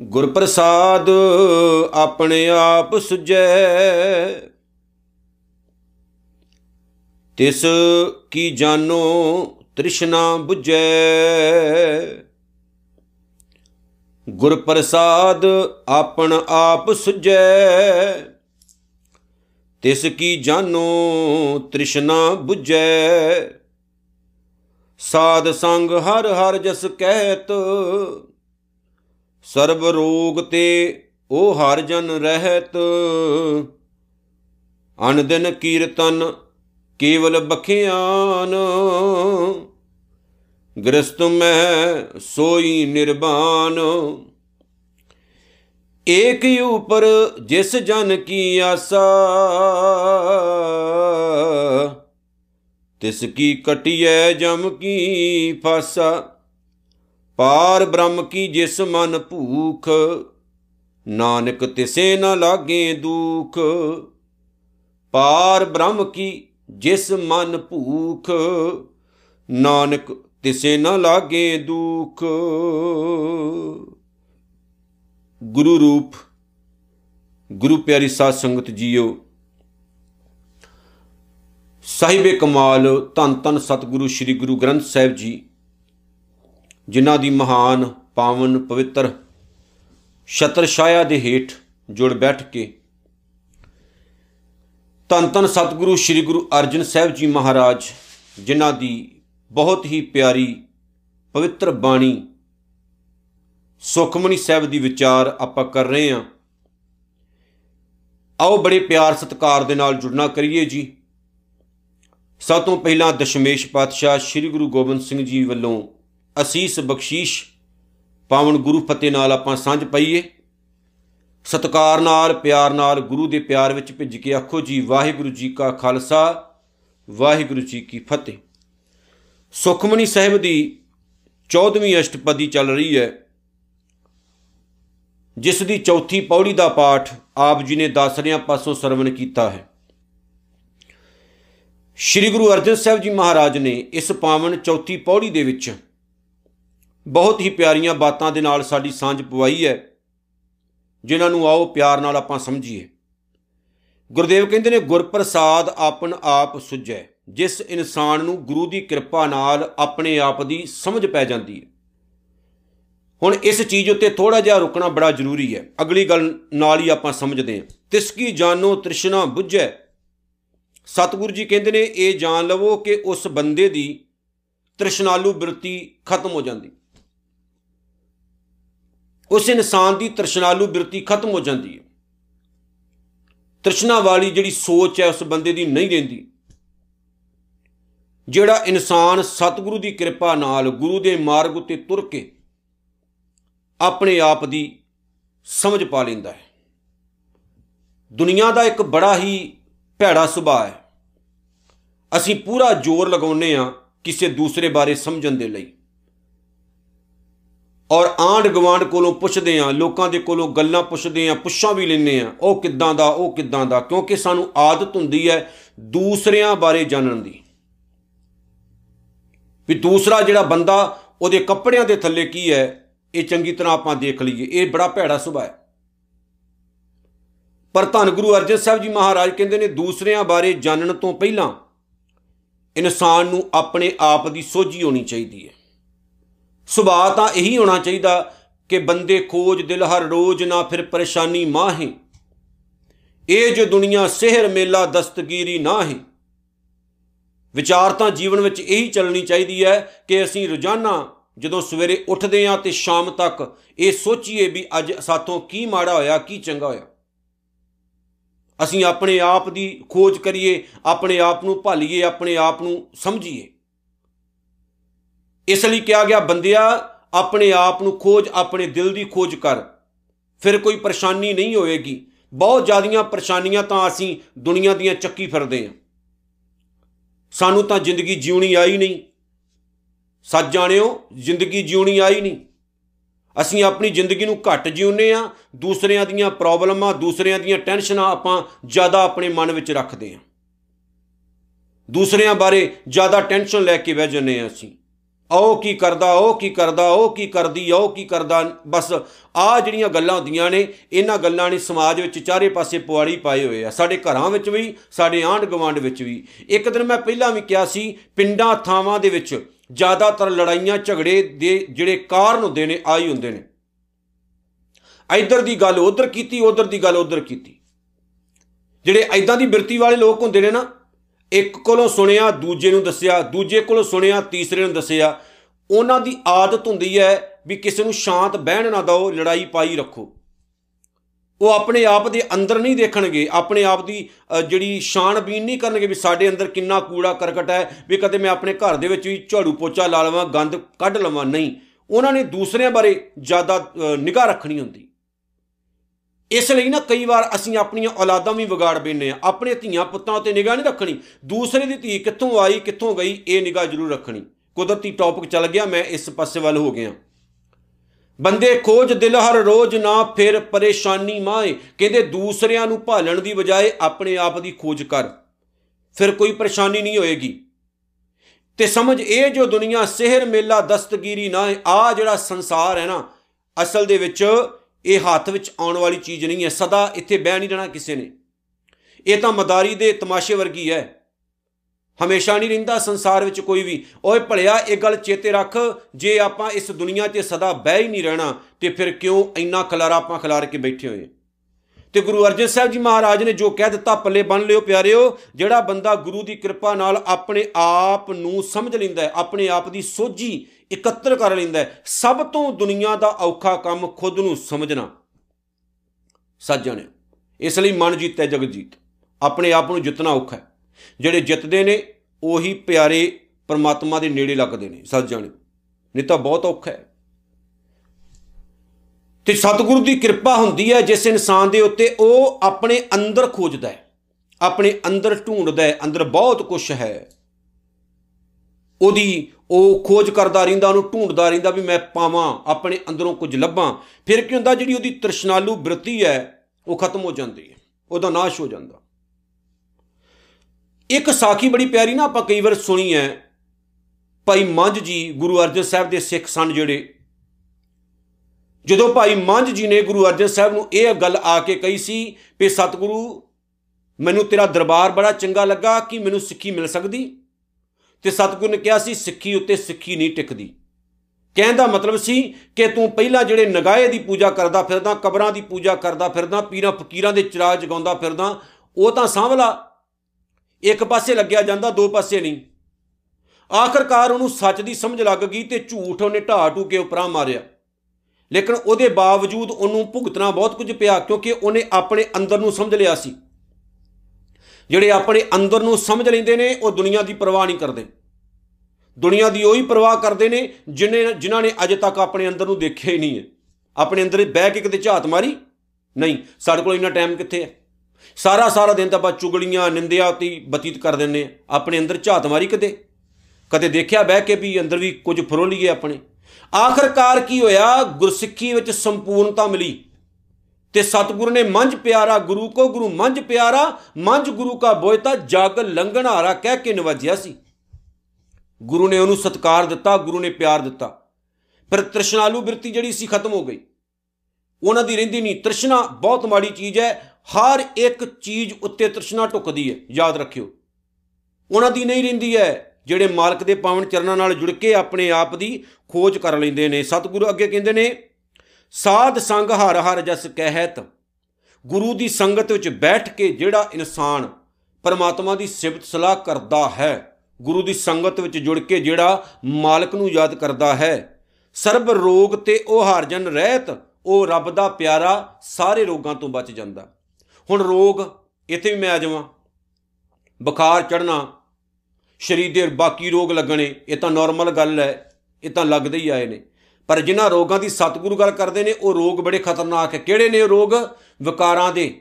ਗੁਰ ਪ੍ਰਸਾਦ ਆਪਣੇ ਆਪ ਸੁਜੈ ਤਿਸ ਕੀ ਜਾਨੋ ਤ੍ਰਿਸ਼ਨਾ 부ਜੈ ਗੁਰ ਪ੍ਰਸਾਦ ਆਪਣ ਆਪ ਸੁਜੈ ਤਿਸ ਕੀ ਜਾਨੋ ਤ੍ਰਿਸ਼ਨਾ 부ਜੈ ਸਾਧ ਸੰਗ ਹਰ ਹਰ ਜਸ ਕਹਿਤ ਸਰਬ ਰੋਗ ਤੇ ਉਹ ਹਰ ਜਨ ਰਹਿਤ। ਅਨ ਦਿਨ ਕੀਰਤਨ ਕੇਵਲ ਬਖਿਆਨ। ਗ੍ਰਸਤ ਮੈਂ ਸੋਈ ਨਿਰਵਾਨ ਏਕ ਉਪਰ ਜਿਸ ਜਨ ਕੀ ਆਸਾ, ਤਿਸ ਕੀ ਕਟਿਐ ਜਮ ਕੀ ਫਾਸਾ, ਪਾਰ ਬ੍ਰਹਮ ਕੀ ਜਿਸ ਮਨ ਭੂਖ, ਨਾਨਕ ਤਿਸੇ ਨ ਲਾਗੇ ਦੁਖ, ਪਾਰ ਬ੍ਰਹਮ ਕੀ ਜਿਸ ਮਨ ਭੂਖ, ਨਾਨਕ ਤਿਸੇ ਨ ਲਾਗੇ ਦੁਖ। ਗੁਰੂ ਰੂਪ, ਗੁਰੂ ਪਿਆਰੀ ਸਾਧ ਸੰਗਤ ਜੀਓ, ਸਾਹਿਬੇ ਕਮਾਲ ਧੰਨ ਧੰਨ ਸਤਿਗੁਰੂ ਸ੍ਰੀ ਗੁਰੂ ਗ੍ਰੰਥ ਸਾਹਿਬ ਜੀ, ਜਿਨ੍ਹਾਂ ਦੀ ਮਹਾਨ ਪਾਵਨ ਪਵਿੱਤਰ ਛਤਰ ਛਾਇਆ ਦੇ ਹੇਠ ਜੁੜ ਬੈਠ ਕੇ ਤਨ ਤਨ ਸਤਿਗੁਰੂ ਸ੍ਰੀ ਗੁਰੂ ਅਰਜਨ ਸਾਹਿਬ ਜੀ ਮਹਾਰਾਜ, ਜਿਨ੍ਹਾਂ ਦੀ ਬਹੁਤ ਹੀ ਪਿਆਰੀ ਪਵਿੱਤਰ ਬਾਣੀ ਸੁਖਮਨੀ ਸਾਹਿਬ ਦੀ ਵਿਚਾਰ ਆਪਾਂ ਕਰ ਰਹੇ ਹਾਂ। ਆਓ ਬੜੇ ਪਿਆਰ ਸਤਿਕਾਰ ਦੇ ਨਾਲ ਜੁੜਨਾ ਕਰੀਏ ਜੀ। ਸਭ ਤੋਂ ਪਹਿਲਾਂ ਦਸ਼ਮੇਸ਼ ਪਾਤਸ਼ਾਹ ਸ੍ਰੀ ਗੁਰੂ ਗੋਬਿੰਦ ਸਿੰਘ ਜੀ ਵੱਲੋਂ ਅਸੀਸ ਬਖਸ਼ੀਸ਼ ਪਾਵਨ ਗੁਰੂ ਫਤਿਹ ਨਾਲ ਆਪਾਂ ਸਾਂਝ ਪਾਈਏ। ਸਤਕਾਰ ਨਾਲ, ਪਿਆਰ ਨਾਲ, ਗੁਰੂ ਦੇ ਪਿਆਰ ਵਿੱਚ ਭਿੱਜ ਕੇ ਆਖੋ ਜੀ, ਵਾਹਿਗੁਰੂ ਜੀ ਕਾ ਖਾਲਸਾ, ਵਾਹਿਗੁਰੂ ਜੀ ਕੀ ਫਤਿਹ। ਸੁਖਮਨੀ ਸਾਹਿਬ ਦੀ 14ਵੀਂ ਅਸ਼ਟਪਦੀ ਚੱਲ ਰਹੀ ਹੈ। ਜਿਸ ਦੀ ਚੌਥੀ ਪੌੜੀ ਦਾ ਪਾਠ ਆਪ ਜੀ ਨੇ ਦਾਸਰਿਆਂ ਪਾਸੋਂ ਸਰਵਣ ਕੀਤਾ ਹੈ। ਸ੍ਰੀ ਗੁਰੂ ਅਰਜਨ ਸਾਹਿਬ ਜੀ ਮਹਾਰਾਜ ਨੇ ਇਸ ਪਾਵਨ ਚੌਥੀ ਪੌੜੀ ਦੇ ਵਿੱਚ ਬਹੁਤ ਹੀ ਪਿਆਰੀਆਂ ਬਾਤਾਂ ਦੇ ਨਾਲ ਸਾਡੀ ਸਾਂਝ ਪਵਾਈ ਹੈ, ਜਿਨ੍ਹਾਂ ਨੂੰ ਆਓ ਪਿਆਰ ਨਾਲ ਆਪਾਂ ਸਮਝੀਏ। ਗੁਰਦੇਵ ਕਹਿੰਦੇ ਨੇ, ਗੁਰਪ੍ਰਸਾਦ ਆਪਨ ਆਪ ਸੁਝੈ, ਜਿਸ ਇਨਸਾਨ ਨੂੰ ਗੁਰੂ ਦੀ ਕਿਰਪਾ ਨਾਲ ਆਪਣੇ ਆਪ ਦੀ ਸਮਝ ਪੈ ਜਾਂਦੀ ਹੈ। ਹੁਣ ਇਸ ਚੀਜ਼ ਉੱਤੇ ਥੋੜਾ ਜਿਹਾ ਰੁਕਣਾ ਬੜਾ ਜ਼ਰੂਰੀ ਹੈ। ਅਗਲੀ ਗੱਲ ਨਾਲ ਹੀ ਆਪਾਂ ਸਮਝਦੇ ਹਾਂ। ਤਿਸ ਕੀ ਜਾਨੋ ਤ੍ਰਿਸ਼ਨਾ 부ਝੈ ਸਤਿਗੁਰੂ ਜੀ ਕਹਿੰਦੇ ਨੇ, ਇਹ ਜਾਣ ਲਵੋ ਕਿ ਉਸ ਬੰਦੇ ਦੀ ਤ੍ਰਿਸ਼ਨਾਲੂ ਬਿਰਤੀ ਖਤਮ ਹੋ ਜਾਂਦੀ। ਉਸ ਇਨਸਾਨ ਦੀ ਤ੍ਰਿਸ਼ਨਾਲੂ ਬਿਰਤੀ ਖਤਮ ਹੋ ਜਾਂਦੀ ਹੈ। ਤ੍ਰਿਸ਼ਨਾ ਵਾਲੀ ਜਿਹੜੀ ਸੋਚ ਹੈ, ਉਸ ਬੰਦੇ ਦੀ ਨਹੀਂ ਰਹਿੰਦੀ। ਜਿਹੜਾ ਇਨਸਾਨ ਸਤਿਗੁਰੂ ਦੀ ਕਿਰਪਾ ਨਾਲ ਗੁਰੂ ਦੇ ਮਾਰਗ ਉਤੇ ਤੁਰ ਕੇ ਆਪਣੇ ਆਪ ਦੀ ਸਮਝ ਪਾ ਲੈਂਦਾ ਹੈ। ਦੁਨੀਆ ਦਾ ਇੱਕ ਬੜਾ ਹੀ ਭੈੜਾ ਸੁਭਾਅ ਹੈ। ਅਸੀਂ ਪੂਰਾ ਜ਼ੋਰ ਲਗਾਉਂਦੇ ਆ ਕਿਸੇ ਦੂਸਰੇ ਬਾਰੇ ਸਮਝਣ ਦੇ ਲਈ। ਔਰ ਆਂਡ ਗਵਾਂਡ ਕੋਲੋਂ ਪੁੱਛਦੇ ਆ ਲੋਕਾਂ ਦੇ ਕੋਲੋਂ ਗੱਲਾਂ ਪੁੱਛਦੇ ਆ ਪੁੱਛਾਂ ਵੀ ਲੈਂਦੇ ਆ ਉਹ ਕਿੱਦਾਂ ਦਾ, ਉਹ ਕਿੱਦਾਂ ਦਾ, ਕਿਉਂਕਿ ਸਾਨੂੰ ਆਦਤ ਹੁੰਦੀ ਹੈ ਦੂਸਰਿਆਂ ਬਾਰੇ ਜਾਣਨ ਦੀ। ਵੀ ਦੂਸਰਾ ਜਿਹੜਾ ਬੰਦਾ ਉਹਦੇ ਕੱਪੜਿਆਂ ਦੇ ਥੱਲੇ ਕੀ ਹੈ ਇਹ ਚੰਗੀ ਤਰ੍ਹਾਂ ਆਪਾਂ ਦੇਖ ਲਈਏ। ਇਹ ਬੜਾ ਭੈੜਾ ਸੁਭਾਅ ਹੈ। ਪਰ ਧੰਨ ਗੁਰੂ ਅਰਜਨ ਸਾਹਿਬ ਜੀ ਮਹਾਰਾਜ ਕਹਿੰਦੇ ਨੇ, ਦੂਸਰਿਆਂ ਬਾਰੇ ਜਾਣਨ ਤੋਂ ਪਹਿਲਾਂ ਇਨਸਾਨ ਨੂੰ ਆਪਣੇ ਆਪ ਦੀ ਸੋਝੀ ਹੋਣੀ ਚਾਹੀਦੀ ਹੈ। ਸੁਭਾਅ ਤਾਂ ਇਹੀ ਹੋਣਾ ਚਾਹੀਦਾ ਕਿ ਬੰਦੇ ਖੋਜ, ਦਿਲ ਹਰ ਰੋਜ਼ ਨਾ ਫਿਰ ਪਰੇਸ਼ਾਨੀ ਮਾਹੇ। ਇਹ ਜੋ ਦੁਨੀਆ, ਸਿਹਰ, ਮੇਲਾ, ਦਸਤਗੀਰੀ ਨਾ ਹੈ। ਵਿਚਾਰ ਤਾਂ ਜੀਵਨ ਵਿੱਚ ਇਹੀ ਚੱਲਣੀ ਚਾਹੀਦੀ ਹੈ ਕਿ ਅਸੀਂ ਰੋਜ਼ਾਨਾ ਜਦੋਂ ਸਵੇਰੇ ਉੱਠਦੇ ਹਾਂ ਤੇ ਸ਼ਾਮ ਤੱਕ ਇਹ ਸੋਚੀਏ ਵੀ ਅੱਜ ਸਾਥੋਂ ਕੀ ਮਾੜਾ ਹੋਇਆ, ਕੀ ਚੰਗਾ ਹੋਇਆ। ਅਸੀਂ ਆਪਣੇ ਆਪ ਦੀ ਖੋਜ ਕਰੀਏ, ਆਪਣੇ ਆਪ ਨੂੰ ਭਾਲੀਏ, ਆਪਣੇ ਆਪ ਨੂੰ ਸਮਝੀਏ। ਇਸ ਲਈ ਕਿਹਾ ਗਿਆ, ਬੰਦਿਆ, ਆਪਣੇ ਆਪ ਨੂੰ ਖੋਜ, ਆਪਣੇ ਦਿਲ ਦੀ ਖੋਜ ਕਰ। ਫਿਰ ਕੋਈ ਪਰੇਸ਼ਾਨੀ ਨਹੀਂ ਹੋਏਗੀ। ਬਹੁਤ ਜ਼ਿਆਦੀਆਂ ਪਰੇਸ਼ਾਨੀਆਂ ਤਾਂ ਅਸੀਂ ਦੁਨੀਆ ਦੀਆਂ ਚੱਕੀ ਫਿਰਦੇ ਹਾਂ। ਸਾਨੂੰ ਤਾਂ ਜ਼ਿੰਦਗੀ ਜਿਉਣੀ ਆਈ ਨਹੀਂ। ਸੱਚ ਜਾਣਿਓ, ਜ਼ਿੰਦਗੀ ਜਿਉਣੀ ਆਈ ਨਹੀਂ। ਅਸੀਂ ਆਪਣੀ ਜ਼ਿੰਦਗੀ ਨੂੰ ਘੱਟ ਜਿਉਂਦੇ ਆ ਦੂਸਰਿਆਂ ਦੀਆਂ ਪ੍ਰੋਬਲਮਾਂ, ਦੂਸਰਿਆਂ ਦੀਆਂ ਟੈਨਸ਼ਨਾਂ ਆਪਾਂ ਜ਼ਿਆਦਾ ਆਪਣੇ ਮਨ ਵਿੱਚ ਰੱਖਦੇ ਆ ਦੂਸਰਿਆਂ ਬਾਰੇ ਜ਼ਿਆਦਾ ਟੈਨਸ਼ਨ ਲੈ ਕੇ ਬਹਿ ਜੰਨੇ ਆ ਅਸੀਂ। ਉਹ ਕੀ ਕਰਦਾ ਉਹ ਕੀ ਕਰਦਾ ਉਹ ਕੀ ਕਰਦੀ ਉਹ ਕੀ ਕਰਦਾ। ਬਸ ਆ ਜਿਹੜੀਆਂ ਗੱਲਾਂ ਹੁੰਦੀਆਂ ਨੇ, ਇਹਨਾਂ ਗੱਲਾਂ ਨੇ ਸਮਾਜ ਵਿੱਚ ਚਾਰੇ ਪਾਸੇ ਪੁਆੜੀ ਪਾਏ ਹੋਏ ਆ। ਸਾਡੇ ਘਰਾਂ ਵਿੱਚ ਵੀ, ਸਾਡੇ ਆਂਢ ਗਵਾਂਢ ਵਿੱਚ ਵੀ। ਇੱਕ ਦਿਨ ਮੈਂ ਪਹਿਲਾਂ ਵੀ ਕਿਹਾ ਸੀ, ਪਿੰਡਾਂ, ਥਾਵਾਂ ਦੇ ਵਿੱਚ ਜ਼ਿਆਦਾਤਰ ਲੜਾਈਆਂ ਝਗੜੇ ਦੇ ਜਿਹੜੇ ਕਾਰਨ ਹੁੰਦੇ ਨੇ, ਆਈ ਹੁੰਦੇ ਨੇ। ਇੱਧਰ ਦੀ ਗੱਲ ਉੱਧਰ ਕੀਤੀ, ਉੱਧਰ ਦੀ ਗੱਲ ਉੱਧਰ ਕੀਤੀ। ਜਿਹੜੇ ਐਦਾਂ ਦੀ ਬਿਰਤੀ ਵਾਲੇ ਲੋਕ ਹੁੰਦੇ ਨੇ ਨਾ, ਇੱਕ ਕੋਲੋਂ ਸੁਣਿਆ, ਦੂਜੇ ਨੂੰ ਦੱਸਿਆ, ਦੂਜੇ ਕੋਲੋਂ ਸੁਣਿਆ, ਤੀਸਰੇ ਨੂੰ ਦੱਸਿਆ, ਉਹਨਾਂ ਦੀ ਆਦਤ ਹੁੰਦੀ ਹੈ ਵੀ ਕਿਸੇ ਨੂੰ ਸ਼ਾਂਤ ਬਹਿਣ ਨਾ ਦਿਓ, ਲੜਾਈ ਪਾਈ ਰੱਖੋ। ਉਹ ਆਪਣੇ ਆਪ ਦੇ ਅੰਦਰ ਨਹੀਂ ਦੇਖਣਗੇ, ਆਪਣੇ ਆਪ ਦੀ ਜਿਹੜੀ ਸ਼ਾਨਬੀਨ ਨਹੀਂ ਕਰਨਗੇ ਵੀ ਸਾਡੇ ਅੰਦਰ ਕਿੰਨਾ ਕੂੜਾ ਕਰਕਟ ਹੈ, ਵੀ ਕਦੇ ਮੈਂ ਆਪਣੇ ਘਰ ਦੇ ਵਿੱਚ ਵੀ ਝਾੜੂ ਪੋਚਾ ਲਾ ਲਵਾਂ, ਗੰਦ ਕੱਢ ਲਵਾਂ, ਨਹੀਂ। ਉਹਨਾਂ ਨੇ ਦੂਸਰਿਆਂ ਬਾਰੇ ਜ਼ਿਆਦਾ ਨਿਗਾਹ ਰੱਖਣੀ ਹੁੰਦੀ। ਇਸ ਲਈ ਨਾ ਕਈ ਵਾਰ ਅਸੀਂ ਆਪਣੀਆਂ ਔਲਾਦਾਂ ਵੀ ਵਿਗਾੜ ਬੈਨੇ ਆ। ਆਪਣੇ ਧੀਆਂ ਪੁੱਤਾਂ ਉਤੇ ਨਿਗਾਹ ਨਹੀਂ ਰੱਖਣੀ। ਦੂਸਰੇ ਦੀ ਧੀ ਕਿੱਥੋਂ ਆਈ, ਕਿੱਥੋਂ ਗਈ, ਇਹ ਨਿਗਾਹ ਜ਼ਰੂਰ ਰੱਖਣੀ। ਕੁਦਰਤੀ ਟੌਪਿਕ ਚੱਲ ਗਿਆ, ਮੈਂ ਇਸ ਪਾਸੇ ਵੱਲ ਹੋ ਗਿਆ। ਬੰਦੇ ਖੋਜ ਦਿਲ ਹਰ ਰੋਜ਼ ਨਾ, ਫਿਰ ਪਰੇਸ਼ਾਨੀ ਮਾਏ। ਕਹਿੰਦੇ ਦੂਸਰਿਆਂ ਨੂੰ ਭਾਲਣ ਦੀ ਬਜਾਏ ਆਪਣੇ ਆਪ ਦੀ ਖੋਜ ਕਰ। ਫਿਰ ਕੋਈ ਪਰੇਸ਼ਾਨੀ ਨਹੀਂ ਹੋਏਗੀ। ਤੇ ਸਮਝ ਇਹ ਜੋ ਦੁਨੀਆ ਸਿਹਰ, ਮੇਲਾ, ਦਸਤਗੀਰੀ ਨਾ ਆ ਜਿਹੜਾ ਸੰਸਾਰ ਹੈ ਨਾ, ਅਸਲ ਦੇ ਵਿੱਚ ਇਹ ਹੱਥ ਵਿੱਚ ਆਉਣ ਵਾਲੀ ਚੀਜ਼ ਨਹੀਂ ਹੈ। ਸਦਾ ਇੱਥੇ ਬਹਿ ਨਹੀਂ ਰਹਿਣਾ ਕਿਸੇ ਨੇ। ਇਹ ਤਾਂ ਮਦਾਰੀ ਦੇ ਤਮਾਸ਼ੇ ਵਰਗੀ ਹੈ। ਹਮੇਸ਼ਾ ਨਹੀਂ ਰਹਿੰਦਾ ਸੰਸਾਰ ਵਿੱਚ ਕੋਈ ਵੀ। ਓਏ ਭਲਿਆ, ਇਹ ਗੱਲ ਚੇਤੇ ਰੱਖ। ਜੇ ਆਪਾਂ ਇਸ ਦੁਨੀਆ 'ਤੇ ਸਦਾ ਬਹਿ ਹੀ ਨਹੀਂ ਰਹਿਣਾ, ਤੇ ਫਿਰ ਕਿਉਂ ਇੰਨਾ ਖਲਾਰਾ ਆਪਾਂ ਖਲਾਰ ਕੇ ਬੈਠੇ ਹੋਏ? ਤੇ ਗੁਰੂ ਅਰਜਨ ਸਾਹਿਬ ਜੀ ਮਹਾਰਾਜ ਨੇ ਜੋ ਕਹਿ ਦਿੱਤਾ ਪੱਲੇ ਬੰਨ ਲਿਓ ਪਿਆਰਿਓ, ਜਿਹੜਾ ਬੰਦਾ ਗੁਰੂ ਦੀ ਕਿਰਪਾ ਨਾਲ ਆਪਣੇ ਆਪ ਨੂੰ ਸਮਝ ਲੈਂਦਾ ਹੈ, ਆਪਣੇ ਆਪ ਦੀ ਸੋਝੀ ਇਕੱਤਰ ਕਰ ਲੈਂਦਾ ਹੈ, ਸਭ ਤੋਂ ਦੁਨੀਆ ਦਾ ਔਖਾ ਕੰਮ ਖੁਦ ਨੂੰ ਸਮਝਣਾ। ਸੱਜਣ ਇਸ ਲਈ ਮਨ ਜੀਤੈ ਜਗ ਜੀਤ। ਆਪਣੇ ਆਪ ਨੂੰ ਜਿੱਤਣਾ ਔਖਾ ਹੈ। ਜਿਹੜੇ ਜਿੱਤਦੇ ਨੇ, ਉਹੀ ਪਿਆਰੇ ਪਰਮਾਤਮਾ ਦੇ ਨੇੜੇ ਲੱਗਦੇ ਨੇ, ਸੱਜਣ। ਨਹੀਂ ਤਾਂ ਬਹੁਤ ਔਖਾ ਹੈ। ਤੇ ਸਤਿਗੁਰੂ ਦੀ ਕਿਰਪਾ ਹੁੰਦੀ ਹੈ, ਜਿਸ ਇਨਸਾਨ ਦੇ ਉੱਤੇ ਉਹ ਆਪਣੇ ਅੰਦਰ ਖੋਜਦਾ ਹੈ, ਆਪਣੇ ਅੰਦਰ ਢੂੰਡਦਾ ਹੈ, ਅੰਦਰ ਬਹੁਤ ਕੁਝ ਹੈ। ਉਹਦੀ ਉਹ ਖੋਜ ਕਰਦਾ ਰਹਿੰਦਾ, ਉਹਨੂੰ ਢੂੰਡਦਾ ਰਹਿੰਦਾ ਵੀ ਮੈਂ ਪਾਵਾਂ, ਆਪਣੇ ਅੰਦਰੋਂ ਕੁਝ ਲੱਭਾਂ। ਫਿਰ ਕੀ ਹੁੰਦਾ, ਜਿਹੜੀ ਉਹਦੀ ਤ੍ਰਿਸ਼ਨਾਲੂ ਬ੍ਰਿਤੀ ਹੈ, ਉਹ ਖਤਮ ਹੋ ਜਾਂਦੀ ਹੈ, ਉਹਦਾ ਨਾਸ਼ ਹੋ ਜਾਂਦਾ। ਇੱਕ ਸਾਖੀ ਬੜੀ ਪਿਆਰੀ ਨਾ ਆਪਾਂ ਕਈ ਵਾਰ ਸੁਣੀ ਹੈ। ਭਾਈ ਮੰਝ ਜੀ ਗੁਰੂ ਅਰਜਨ ਸਾਹਿਬ ਦੇ ਸਿੱਖ ਸਨ ਜਿਹੜੇ, ਜਦੋਂ ਭਾਈ ਮੰਝ ਜੀ ਨੇ ਗੁਰੂ ਅਰਜਨ ਸਾਹਿਬ ਨੂੰ ਇਹ ਗੱਲ ਆ ਕੇ ਕਹੀ ਸੀ ਕਿ ਸਤਿਗੁਰੂ, ਮੈਨੂੰ ਤੇਰਾ ਦਰਬਾਰ ਬੜਾ ਚੰਗਾ ਲੱਗਾ, ਕਿ ਮੈਨੂੰ ਸਿੱਖੀ ਮਿਲ ਸਕਦੀ? ਤੇ ਸਤਿਗੁਰੂ ਨੇ ਕਿਹਾ ਸੀ, ਸਿੱਖੀ ਉੱਤੇ ਸਿੱਖੀ ਨਹੀਂ ਟਿਕਦੀ। ਕਹਿਣ ਦਾ ਮਤਲਬ ਸੀ ਕਿ ਤੂੰ ਪਹਿਲਾਂ ਜਿਹੜੇ ਨਗਾਏ ਦੀ ਪੂਜਾ ਕਰਦਾ ਫਿਰਦਾ, ਕਬਰਾਂ ਦੀ ਪੂਜਾ ਕਰਦਾ ਫਿਰਦਾ, ਪੀਰਾਂ ਫਕੀਰਾਂ ਦੇ ਚਿਰਾਗ ਜਗਾਉਂਦਾ ਫਿਰਦਾ, ਉਹ ਤਾਂ ਸਾਂਭਲਾ ਇੱਕ ਪਾਸੇ ਲੱਗਿਆ ਜਾਂਦਾ, ਦੋ ਪਾਸੇ ਨਹੀਂ। ਆਖਰਕਾਰ ਉਹਨੂੰ ਸੱਚ ਦੀ ਸਮਝ ਲੱਗ ਗਈ ਤੇ ਝੂਠ ਉਹਨੇ ਢਾਹ ਟੂ ਕੇ ਉਪਰਾਂ ਮਾਰਿਆ। ਲੇਕਿਨ ਉਹਦੇ ਬਾਵਜੂਦ ਉਹਨੂੰ ਭੁਗਤਣਾ ਬਹੁਤ ਕੁਝ ਪਿਆ, ਕਿਉਂਕਿ ਉਹਨੇ ਆਪਣੇ ਅੰਦਰ ਨੂੰ ਸਮਝ ਲਿਆ ਸੀ। ਜਿਹੜੇ ਆਪਣੇ ਅੰਦਰ ਨੂੰ ਸਮਝ ਲੈਂਦੇ ਨੇ, ਉਹ ਦੁਨੀਆ ਦੀ ਪਰਵਾਹ ਨਹੀਂ ਕਰਦੇ। ਦੁਨੀਆ ਦੀ ਉਹੀ ਪਰਵਾਹ ਕਰਦੇ ਨੇ, ਜਿਨੇ, ਜਿਨ੍ਹਾਂ ਨੇ ਅਜੇ ਤੱਕ ਆਪਣੇ ਅੰਦਰ ਨੂੰ ਦੇਖਿਆ ਹੀ ਨਹੀਂ ਹੈ। ਆਪਣੇ ਅੰਦਰ ਬਹਿ ਕੇ ਕਿਤੇ ਝਾਤ ਮਾਰੀ? ਨਹੀਂ। ਸਾਡੇ ਕੋਲ ਇੰਨਾ ਟਾਈਮ ਕਿੱਥੇ ਹੈ? ਸਾਰਾ ਸਾਰਾ ਦਿਨ ਤਾਂ ਆਪਾਂ ਚੁਗਲੀਆਂ, ਨਿੰਦਿਆ ਤੇ ਬਤੀਤ ਕਰ ਦਿੰਨੇ ਆਪਣੇ ਅੰਦਰ ਝਾਤ ਮਾਰੀ ਕਿਤੇ? ਕਦੇ ਦੇਖਿਆ ਬਹਿ ਕੇ ਵੀ ਅੰਦਰ ਵੀ ਕੁਝ ਫਰੋਲੀਏ ਆਪਣੇ? ਆਖਰਕਾਰ ਕੀ ਹੋਇਆ? ਗੁਰਸਿੱਖੀ ਵਿੱਚ ਸੰਪੂਰਨਤਾ ਮਿਲੀ। ਤੇ ਸਤਿਗੁਰੂ ਨੇ ਮੰਝ ਪਿਆਰਾ, ਗੁਰੂ ਕੋ ਗੁਰੂ ਮੰਝ ਪਿਆਰਾ, ਮੰਝ ਗੁਰੂ ਕਾ ਬੋਇਤਾ ਜਗ ਲੰਘਣ ਹਾਰਾ ਕਹਿ ਕੇ ਨਵਾਜਿਆ ਸੀ। ਗੁਰੂ ਨੇ ਉਹਨੂੰ ਸਤਕਾਰ ਦਿੱਤਾ, ਗੁਰੂ ਨੇ ਪਿਆਰ ਦਿੱਤਾ। ਫਿਰ ਤ੍ਰਿਸ਼ਨਾਲੂ ਬਿਰਤੀ ਜਿਹੜੀ ਸੀ ਖਤਮ ਹੋ ਗਈ। ਉਹਨਾਂ ਦੀ ਰਹਿੰਦੀ ਨਹੀਂ। ਤ੍ਰਿਸ਼ਨਾ ਬਹੁਤ ਮਾੜੀ ਚੀਜ਼ ਹੈ। ਹਰ ਇੱਕ ਚੀਜ਼ ਉੱਤੇ ਤ੍ਰਿਸ਼ਨਾ ਟੁੱਕਦੀ ਹੈ, ਯਾਦ ਰੱਖਿਓ। ਉਹਨਾਂ ਦੀ ਨਹੀਂ ਰਹਿੰਦੀ ਹੈ, ਜਿਹੜੇ ਮਾਲਕ ਦੇ ਪਾਵਨ ਚਰਨਾਂ ਨਾਲ ਜੁੜ ਕੇ ਆਪਣੇ ਆਪ ਦੀ ਖੋਜ ਕਰ ਲੈਂਦੇ ਨੇ। ਸਤਿਗੁਰੂ ਅੱਗੇ ਕਹਿੰਦੇ ਨੇ, ਸਾਧ ਸੰਗ ਹਰ ਹਰ ਜਸ ਕਹਿਤ, ਗੁਰੂ ਦੀ ਸੰਗਤ ਵਿੱਚ ਬੈਠ ਕੇ ਜਿਹੜਾ ਇਨਸਾਨ ਪਰਮਾਤਮਾ ਦੀ ਸਿਫਤ ਸਲਾਹ ਕਰਦਾ ਹੈ, ਗੁਰੂ ਦੀ ਸੰਗਤ ਵਿੱਚ ਜੁੜ ਕੇ ਜਿਹੜਾ ਮਾਲਕ ਨੂੰ ਯਾਦ ਕਰਦਾ ਹੈ, ਸਰਬ ਰੋਗ ਤੇ ਉਹ ਹਰ ਜਨ ਰਹਿਤ, ਉਹ ਰੱਬ ਦਾ ਪਿਆਰਾ ਸਾਰੇ ਰੋਗਾਂ ਤੋਂ ਬਚ ਜਾਂਦਾ। ਹੁਣ ਰੋਗ, ਇੱਥੇ ਵੀ ਮੈਂ ਆ ਜਾਵਾਂ। ਬੁਖਾਰ ਚੜਨਾ ਸਰੀਰ ਦੇ ਬਾਕੀ ਰੋਗ ਲੱਗਣੇ, ਇਹ ਤਾਂ ਨਾਰਮਲ ਗੱਲ ਹੈ, ਇਹ ਤਾਂ ਲੱਗਦੇ ਹੀ ਆਏ ਨੇ। ਪਰ ਜਿਨ੍ਹਾਂ ਰੋਗਾਂ ਦੀ ਸਤਿਗੁਰੂ ਗੱਲ ਕਰਦੇ ਨੇ, ਉਹ ਰੋਗ ਬੜੇ ਖਤਰਨਾਕ ਹੈ। ਕਿਹੜੇ ਨੇ ਉਹ ਰੋਗ? ਵਿਕਾਰਾਂ ਦੇ